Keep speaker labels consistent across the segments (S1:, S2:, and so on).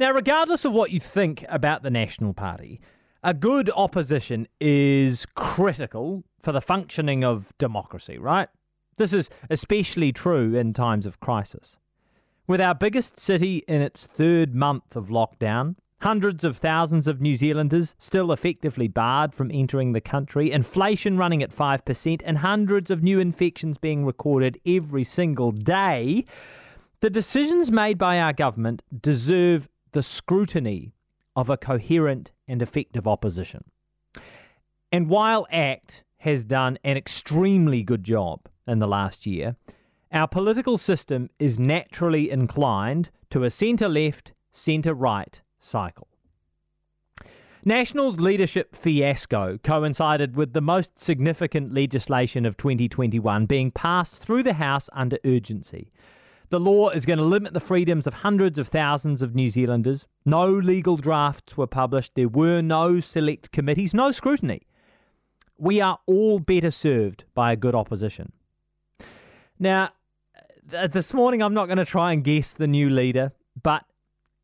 S1: Now, regardless of what you think about the National Party, a good opposition is critical for the functioning of democracy, right? This is especially true in times of crisis. With our biggest city in its third month of lockdown, hundreds of thousands of New Zealanders still effectively barred from entering the country, inflation running at 5%, and hundreds of new infections being recorded every single day, the decisions made by our government deserve the scrutiny of a coherent and effective opposition. And while ACT has done an extremely good job in the last year, our political system is naturally inclined to a centre left, centre right cycle. National's leadership fiasco coincided with the most significant legislation of 2021 being passed through the House under urgency. The law is going to limit the freedoms of hundreds of thousands of New Zealanders. No legal drafts were published. There were no select committees, no scrutiny. We are all better served by a good opposition. Now, uh, this morning I'm not going to try and guess the new leader, but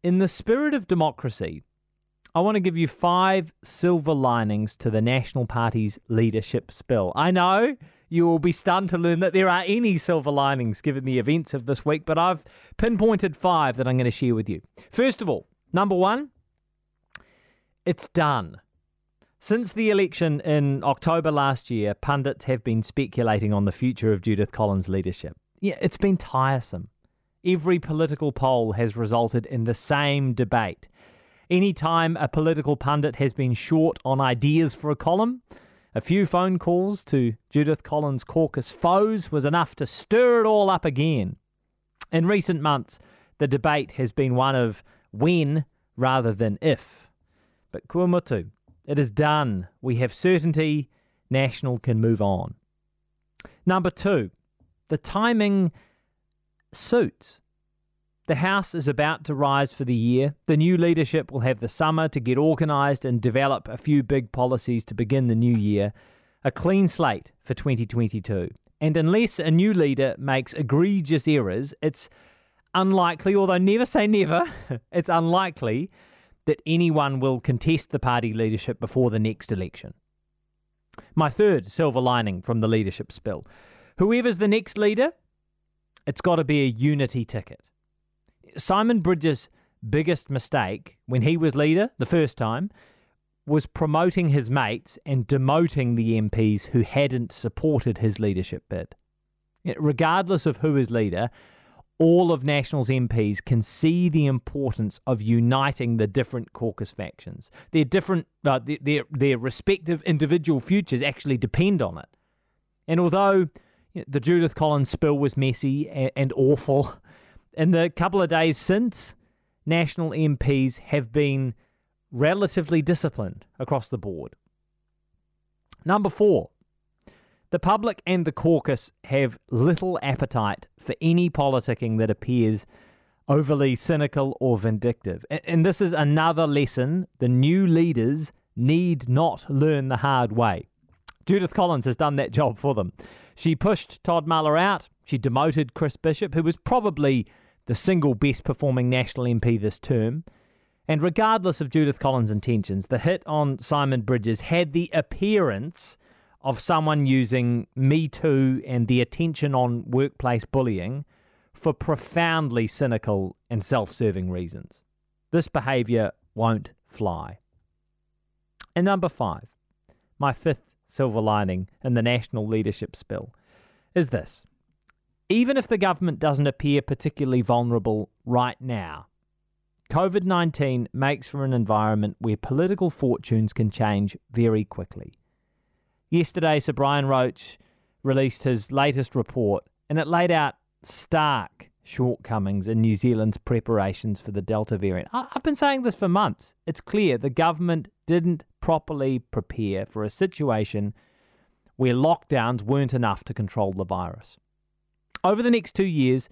S1: in the spirit of democracy, I want to give you five silver linings to the National Party's leadership spill. I know you will be stunned to learn that there are any silver linings given the events of this week, but I've pinpointed five that I'm going to share with you. First of all, number one, it's done. Since the election in October last year, pundits have been speculating on the future of Judith Collins' leadership. Yeah, it's been tiresome. Every political poll has resulted in the same debate. Anytime a political pundit has been short on ideas for a column, a few phone calls to Judith Collins' caucus foes was enough to stir it all up again. In recent months, the debate has been one of when rather than if. But kua mutu, it is done. We have certainty. National can move on. Number two, the timing suits. The House is about to rise for the year. The new leadership will have the summer to get organised and develop a few big policies to begin the new year. A clean slate for 2022. And unless a new leader makes egregious errors, it's unlikely, although never say never, it's unlikely that anyone will contest the party leadership before the next election. My third silver lining from the leadership spill whoever's the next leader, it's got to be a unity ticket. Simon Bridges' biggest mistake when he was leader the first time was promoting his mates and demoting the MPs who hadn't supported his leadership bid. Regardless of who is leader, all of National's MPs can see the importance of uniting the different caucus factions. Their different, uh, their, their, their respective individual futures actually depend on it. And although you know, the Judith Collins spill was messy and, and awful, in the couple of days since, National MPs have been relatively disciplined across the board. Number four, the public and the caucus have little appetite for any politicking that appears overly cynical or vindictive. And this is another lesson the new leaders need not learn the hard way. Judith Collins has done that job for them. She pushed Todd Muller out. She demoted Chris Bishop, who was probably the single best performing National MP this term. And regardless of Judith Collins' intentions, the hit on Simon Bridges had the appearance of someone using Me Too and the attention on workplace bullying for profoundly cynical and self serving reasons. This behaviour won't fly. And number five, my fifth silver lining in the national leadership spill, is this. Even if the government doesn't appear particularly vulnerable right now, COVID 19 makes for an environment where political fortunes can change very quickly. Yesterday, Sir Brian Roche released his latest report, and it laid out stark shortcomings in New Zealand's preparations for the Delta variant. I've been saying this for months. It's clear the government didn't properly prepare for a situation where lockdowns weren't enough to control the virus. Over the next two years,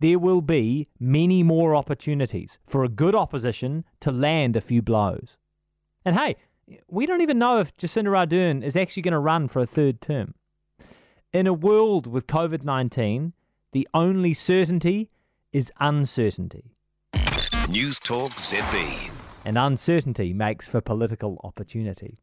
S1: there will be many more opportunities for a good opposition to land a few blows. And hey, we don't even know if Jacinda Ardern is actually going to run for a third term. In a world with COVID 19, the only certainty is uncertainty.
S2: News Talk ZB.
S1: And uncertainty makes for political opportunity.